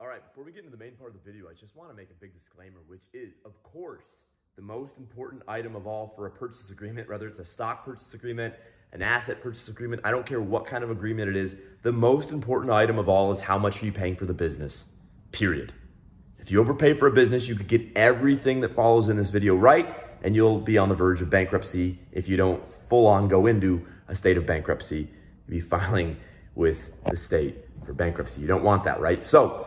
All right, before we get into the main part of the video, I just want to make a big disclaimer, which is, of course, the most important item of all for a purchase agreement, whether it's a stock purchase agreement, an asset purchase agreement, I don't care what kind of agreement it is, the most important item of all is how much are you paying for the business, period. If you overpay for a business, you could get everything that follows in this video right, and you'll be on the verge of bankruptcy if you don't full on go into a state of bankruptcy. You'll be filing with the state for bankruptcy. You don't want that, right? So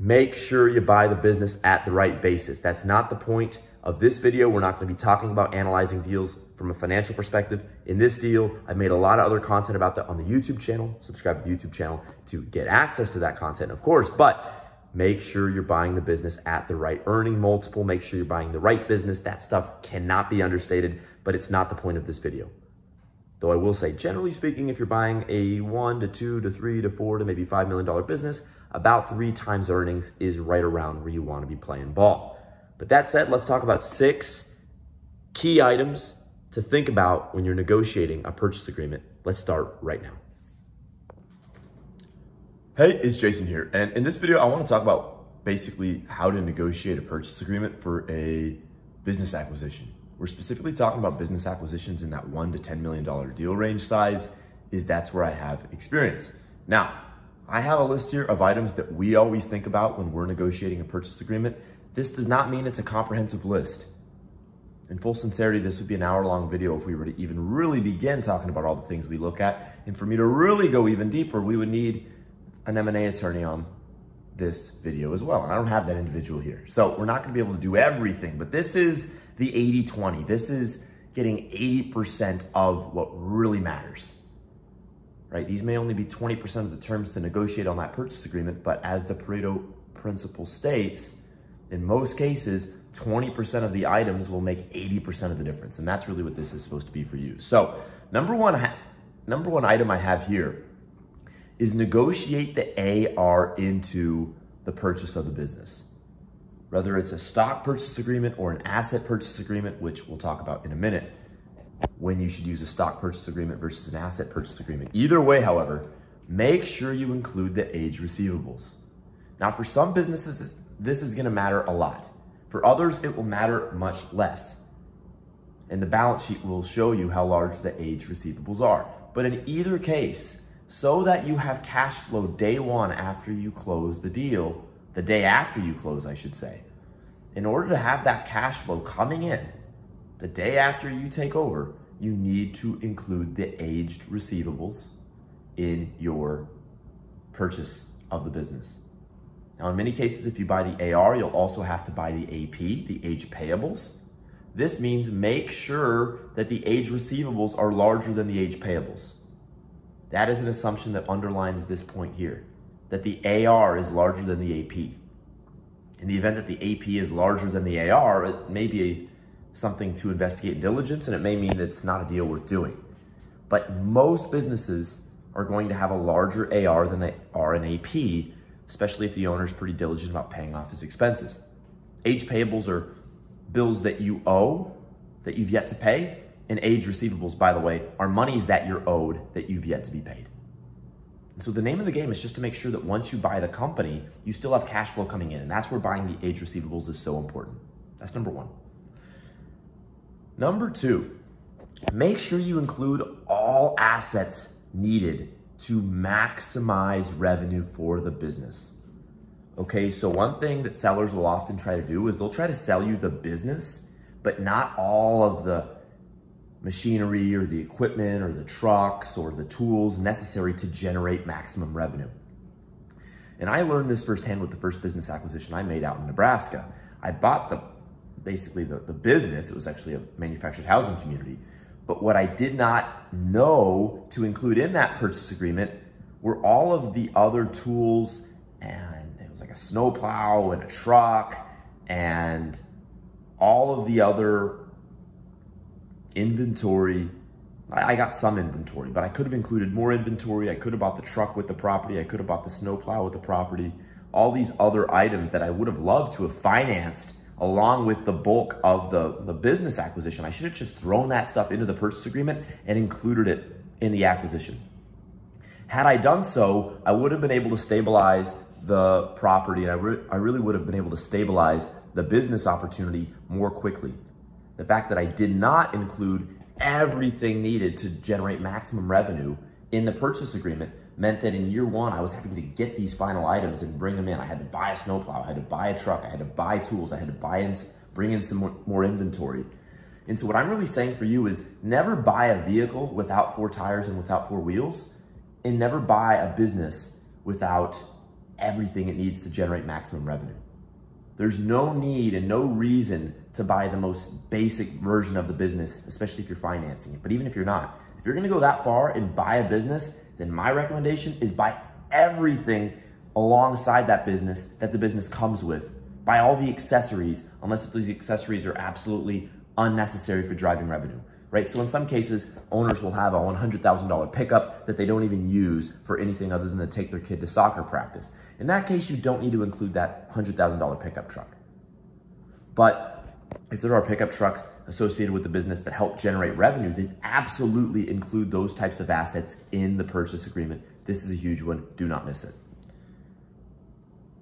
make sure you buy the business at the right basis. That's not the point of this video. We're not going to be talking about analyzing deals from a financial perspective. In this deal, I've made a lot of other content about that on the YouTube channel. Subscribe to the YouTube channel to get access to that content, of course, but make sure you're buying the business at the right earning multiple. Make sure you're buying the right business. That stuff cannot be understated, but it's not the point of this video. Though I will say, generally speaking, if you're buying a one to two to three to four to maybe $5 million business, about three times earnings is right around where you want to be playing ball. But that said, let's talk about six key items to think about when you're negotiating a purchase agreement. Let's start right now. Hey, it's Jason here. And in this video, I want to talk about basically how to negotiate a purchase agreement for a business acquisition. We're specifically talking about business acquisitions in that one to $10 million deal range size is that's where I have experience. Now, I have a list here of items that we always think about when we're negotiating a purchase agreement. This does not mean it's a comprehensive list. In full sincerity, this would be an hour long video if we were to even really begin talking about all the things we look at. And for me to really go even deeper, we would need an M&A attorney on this video as well. And I don't have that individual here. So we're not gonna be able to do everything, but this is the 80-20. This is getting 80% of what really matters, right? These may only be 20% of the terms to negotiate on that purchase agreement, but as the Pareto principle states, in most cases, 20% of the items will make 80% of the difference. And that's really what this is supposed to be for you. So number one, number one item I have here is negotiate the AR into the purchase of the business. Whether it's a stock purchase agreement or an asset purchase agreement, which we'll talk about in a minute, when you should use a stock purchase agreement versus an asset purchase agreement. Either way, however, make sure you include the age receivables. Now, for some businesses, this is gonna matter a lot. For others, it will matter much less. And the balance sheet will show you how large the age receivables are. But in either case, so that you have cash flow day one after you close the deal, the day after you close, I should say. In order to have that cash flow coming in the day after you take over, you need to include the aged receivables in your purchase of the business. Now, in many cases, if you buy the AR, you'll also have to buy the AP, the age payables. This means make sure that the age receivables are larger than the age payables. That is an assumption that underlines this point here, that the AR is larger than the AP. In the event that the AP is larger than the AR, it may be something to investigate diligence and it may mean that it's not a deal worth doing. But most businesses are going to have a larger AR than they are an AP, especially if the owner is pretty diligent about paying off his expenses. Age payables are bills that you owe that you've yet to pay and age receivables, by the way, are monies that you're owed that you've yet to be paid. So the name of the game is just to make sure that once you buy the company, you still have cash flow coming in. And that's where buying the age receivables is so important. That's number one. Number two, make sure you include all assets needed to maximize revenue for the business. Okay, so one thing that sellers will often try to do is they'll try to sell you the business, but not all of the machinery or the equipment or the trucks or the tools necessary to generate maximum revenue. And I learned this firsthand with the first business acquisition I made out in Nebraska. I bought the basically the, the business, it was actually a manufactured housing community. But what I did not know to include in that purchase agreement were all of the other tools and it was like a snowplow and a truck and all of the other inventory. I, got some inventory, but I could have included more inventory. I could have bought the truck with the property. I could have bought the snowplow with the property. All these other items that I would have loved to have financed along with the bulk of the, the business acquisition. I should have just thrown that stuff into the purchase agreement and included it in the acquisition. Had I done so, I would have been able to stabilize the property and I, re- I really would have been able to stabilize the business opportunity more quickly. The fact that I did not include everything needed to generate maximum revenue in the purchase agreement meant that in year one, I was having to get these final items and bring them in. I had to buy a snowplow, I had to buy a truck, I had to buy tools, I had to buy in, bring in some more, more inventory. And so what I'm really saying for you is never buy a vehicle without four tires and without four wheels, and never buy a business without everything it needs to generate maximum revenue. There's no need and no reason to buy the most basic version of the business, especially if you're financing it. But even if you're not, if you're gonna go that far and buy a business, then my recommendation is buy everything alongside that business that the business comes with. Buy all the accessories, unless if these accessories are absolutely unnecessary for driving revenue, right? So in some cases, owners will have a $100,000 pickup that they don't even use for anything other than to take their kid to soccer practice. In that case, you don't need to include that $100,000 pickup truck. But if there are pickup trucks associated with the business that help generate revenue, then absolutely include those types of assets in the purchase agreement. This is a huge one. Do not miss it.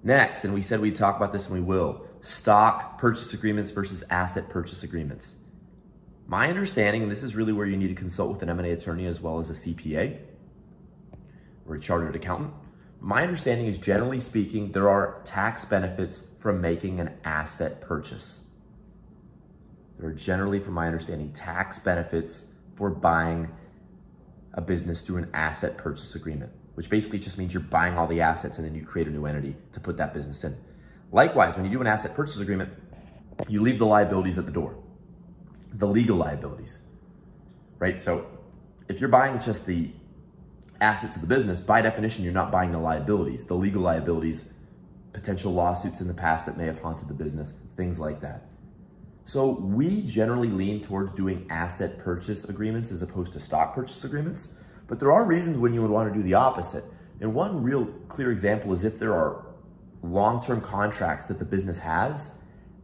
Next, and we said we'd talk about this and we will, stock purchase agreements versus asset purchase agreements. My understanding, and this is really where you need to consult with an M&A attorney as well as a CPA or a chartered accountant. My understanding is generally speaking, there are tax benefits from making an asset purchase. There are generally, from my understanding, tax benefits for buying a business through an asset purchase agreement, which basically just means you're buying all the assets and then you create a new entity to put that business in. Likewise, when you do an asset purchase agreement, you leave the liabilities at the door, the legal liabilities, right? So if you're buying just the assets of the business, by definition, you're not buying the liabilities, the legal liabilities, potential lawsuits in the past that may have haunted the business, things like that. So we generally lean towards doing asset purchase agreements as opposed to stock purchase agreements, but there are reasons when you would want to do the opposite. And one real clear example is if there are long-term contracts that the business has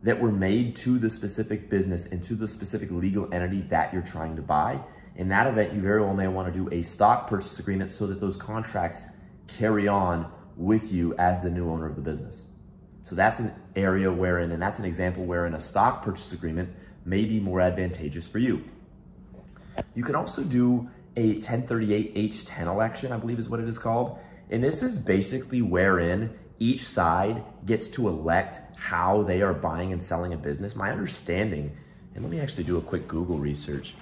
that were made to the specific business and to the specific legal entity that you're trying to buy. In that event, you very well may want to do a stock purchase agreement so that those contracts carry on with you as the new owner of the business. So that's an area wherein, and that's an example wherein a stock purchase agreement may be more advantageous for you. You can also do a 1038H10 election, I believe is what it is called. And this is basically wherein each side gets to elect how they are buying and selling a business. My understanding, and let me actually do a quick Google research,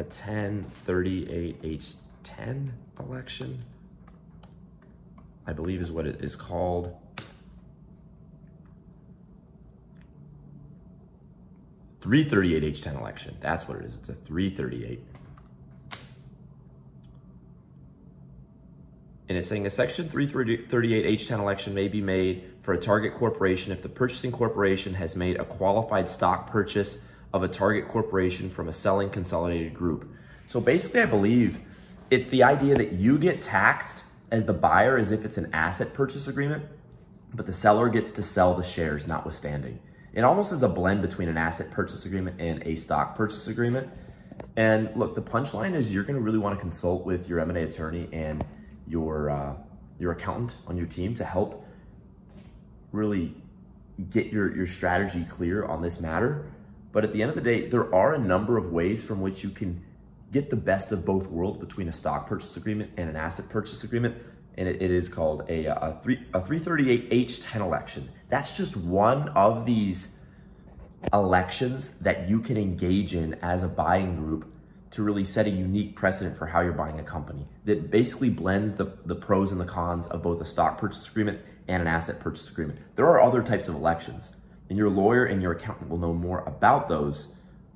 a 1038H10 election, I believe is what it is called. Three thirty-eight H ten election. That's what it is. It's a three thirty-eight. And it's saying a Section 338H10 election may be made for a target corporation if the purchasing corporation has made a qualified stock purchase of a target corporation from a selling consolidated group. So basically, I believe it's the idea that you get taxed as the buyer as if it's an asset purchase agreement, but the seller gets to sell the shares notwithstanding. It almost is a blend between an asset purchase agreement and a stock purchase agreement. And look, the punchline is you're going to really want to consult with your M&A attorney and your uh, your accountant on your team to help really get your, your strategy clear on this matter. But at the end of the day, there are a number of ways from which you can get the best of both worlds between a stock purchase agreement and an asset purchase agreement. And it, it is called a, uh, a, three, a 338H10 election. That's just one of these elections that you can engage in as a buying group to really set a unique precedent for how you're buying a company that basically blends the, the pros and the cons of both a stock purchase agreement and an asset purchase agreement. There are other types of elections, and your lawyer and your accountant will know more about those,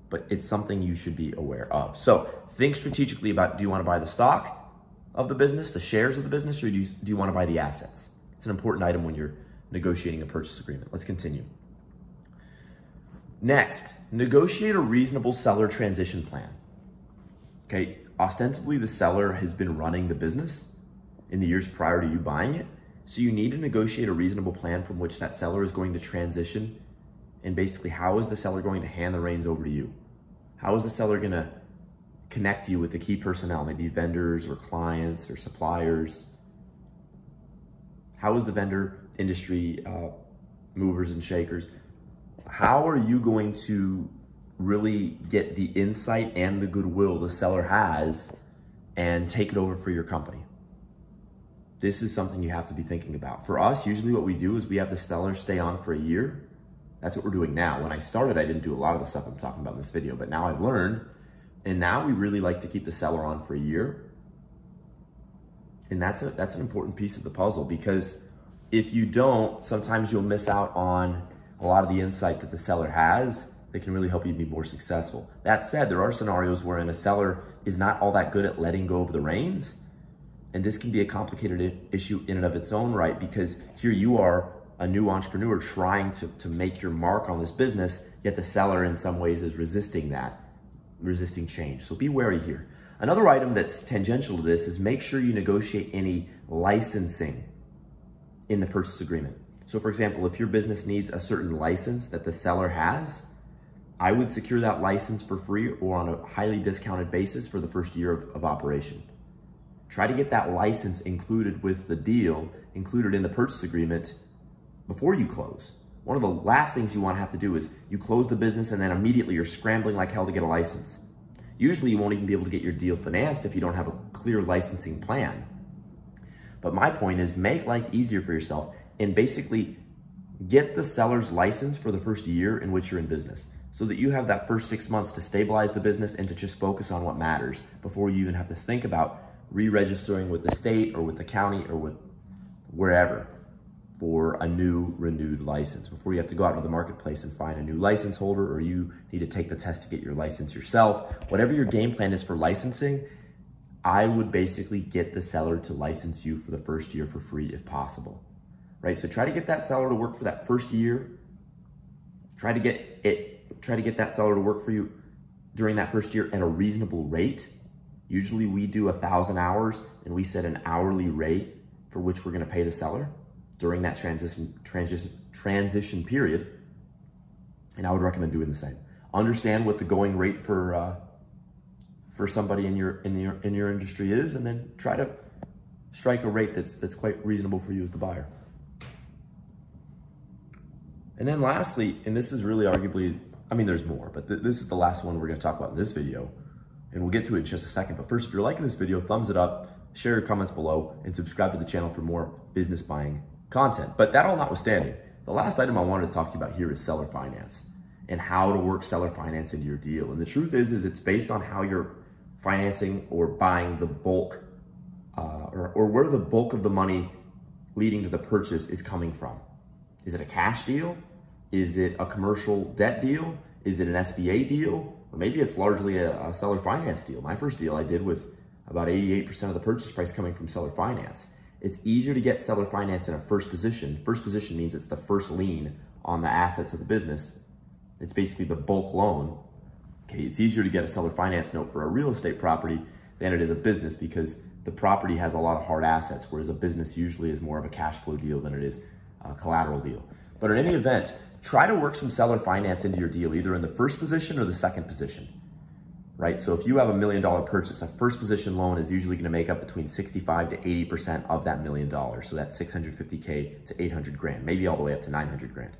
but it's something you should be aware of. So think strategically about do you want to buy the stock of the business, the shares of the business, or do you, do you want to buy the assets? It's an important item when you're negotiating a purchase agreement. Let's continue. Next, negotiate a reasonable seller transition plan. Okay, ostensibly the seller has been running the business in the years prior to you buying it. So you need to negotiate a reasonable plan from which that seller is going to transition. And basically, how is the seller going to hand the reins over to you? How is the seller going to connect you with the key personnel, maybe vendors or clients or suppliers? How is the vendor industry uh, movers and shakers? How are you going to really get the insight and the goodwill the seller has and take it over for your company? This is something you have to be thinking about. For us, usually what we do is we have the seller stay on for a year. That's what we're doing now. When I started, I didn't do a lot of the stuff I'm talking about in this video, but now I've learned. And now we really like to keep the seller on for a year. And that's a that's an important piece of the puzzle because if you don't, sometimes you'll miss out on a lot of the insight that the seller has that can really help you be more successful. That said, there are scenarios wherein a seller is not all that good at letting go of the reins and this can be a complicated issue in and of its own right because here you are, a new entrepreneur trying to, to make your mark on this business, yet the seller in some ways is resisting that, resisting change. So be wary here. Another item that's tangential to this is make sure you negotiate any licensing in the purchase agreement. So for example, if your business needs a certain license that the seller has, I would secure that license for free or on a highly discounted basis for the first year of, of operation. Try to get that license included with the deal, included in the purchase agreement before you close. One of the last things you want to have to do is you close the business and then immediately you're scrambling like hell to get a license. Usually you won't even be able to get your deal financed if you don't have a clear licensing plan. But my point is make life easier for yourself and basically get the seller's license for the first year in which you're in business so that you have that first six months to stabilize the business and to just focus on what matters before you even have to think about re-registering with the state or with the county or with wherever for a new renewed license before you have to go out into the marketplace and find a new license holder or you need to take the test to get your license yourself. Whatever your game plan is for licensing, I would basically get the seller to license you for the first year for free if possible. Right? So try to get that seller to work for that first year. Try to get it try to get that seller to work for you during that first year at a reasonable rate Usually we do a thousand hours and we set an hourly rate for which we're gonna pay the seller during that transition, transition, transition period. And I would recommend doing the same. Understand what the going rate for uh, for somebody in your in your in your industry is, and then try to strike a rate that's that's quite reasonable for you as the buyer. And then lastly, and this is really arguably, I mean, there's more, but th this is the last one we're going to talk about in this video and we'll get to it in just a second. But first, if you're liking this video, thumbs it up, share your comments below, and subscribe to the channel for more business buying content. But that all notwithstanding, the last item I wanted to talk to you about here is seller finance and how to work seller finance into your deal. And the truth is, is it's based on how you're financing or buying the bulk uh, or, or where the bulk of the money leading to the purchase is coming from. Is it a cash deal? Is it a commercial debt deal? Is it an SBA deal? Maybe it's largely a, a seller finance deal. My first deal I did with about 88% of the purchase price coming from seller finance. It's easier to get seller finance in a first position. First position means it's the first lien on the assets of the business. It's basically the bulk loan. Okay, it's easier to get a seller finance note for a real estate property than it is a business because the property has a lot of hard assets, whereas a business usually is more of a cash flow deal than it is a collateral deal. But in any event, try to work some seller finance into your deal, either in the first position or the second position, right? So if you have a million dollar purchase, a first position loan is usually gonna make up between 65 to 80% of that million dollars. So that's 650K to 800 grand, maybe all the way up to 900 grand.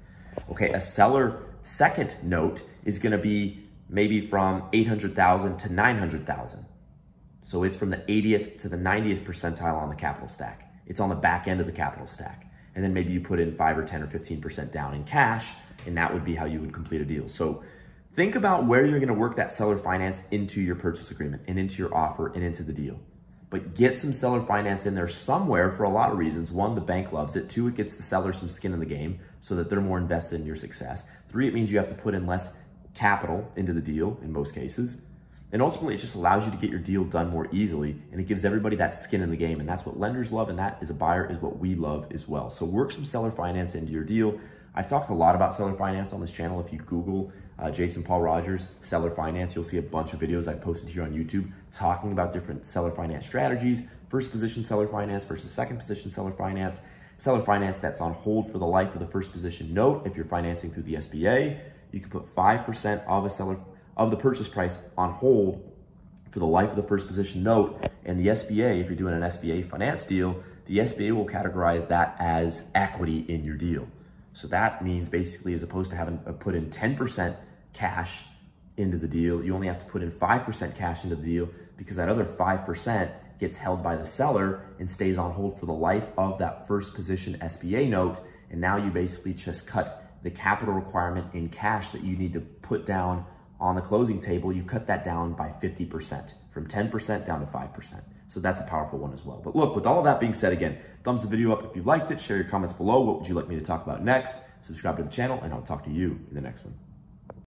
Okay, a seller second note is gonna be maybe from 800,000 to 900,000. So it's from the 80th to the 90th percentile on the capital stack. It's on the back end of the capital stack and then maybe you put in five or 10 or 15% down in cash, and that would be how you would complete a deal. So think about where you're gonna work that seller finance into your purchase agreement and into your offer and into the deal. But get some seller finance in there somewhere for a lot of reasons. One, the bank loves it. Two, it gets the seller some skin in the game so that they're more invested in your success. Three, it means you have to put in less capital into the deal in most cases. And ultimately, it just allows you to get your deal done more easily and it gives everybody that skin in the game. And that's what lenders love. And that is a buyer, is what we love as well. So work some seller finance into your deal. I've talked a lot about seller finance on this channel. If you Google uh, Jason Paul Rogers, seller finance, you'll see a bunch of videos I've posted here on YouTube talking about different seller finance strategies, first position seller finance versus second position seller finance, seller finance that's on hold for the life of the first position note. If you're financing through the SBA, you can put 5% of a seller of the purchase price on hold for the life of the first position note. And the SBA, if you're doing an SBA finance deal, the SBA will categorize that as equity in your deal. So that means basically, as opposed to having to put in 10% cash into the deal, you only have to put in 5% cash into the deal because that other 5% gets held by the seller and stays on hold for the life of that first position SBA note. And now you basically just cut the capital requirement in cash that you need to put down on the closing table, you cut that down by 50%, from 10% down to 5%. So that's a powerful one as well. But look, with all of that being said, again, thumbs the video up if you liked it, share your comments below. What would you like me to talk about next? Subscribe to the channel, and I'll talk to you in the next one.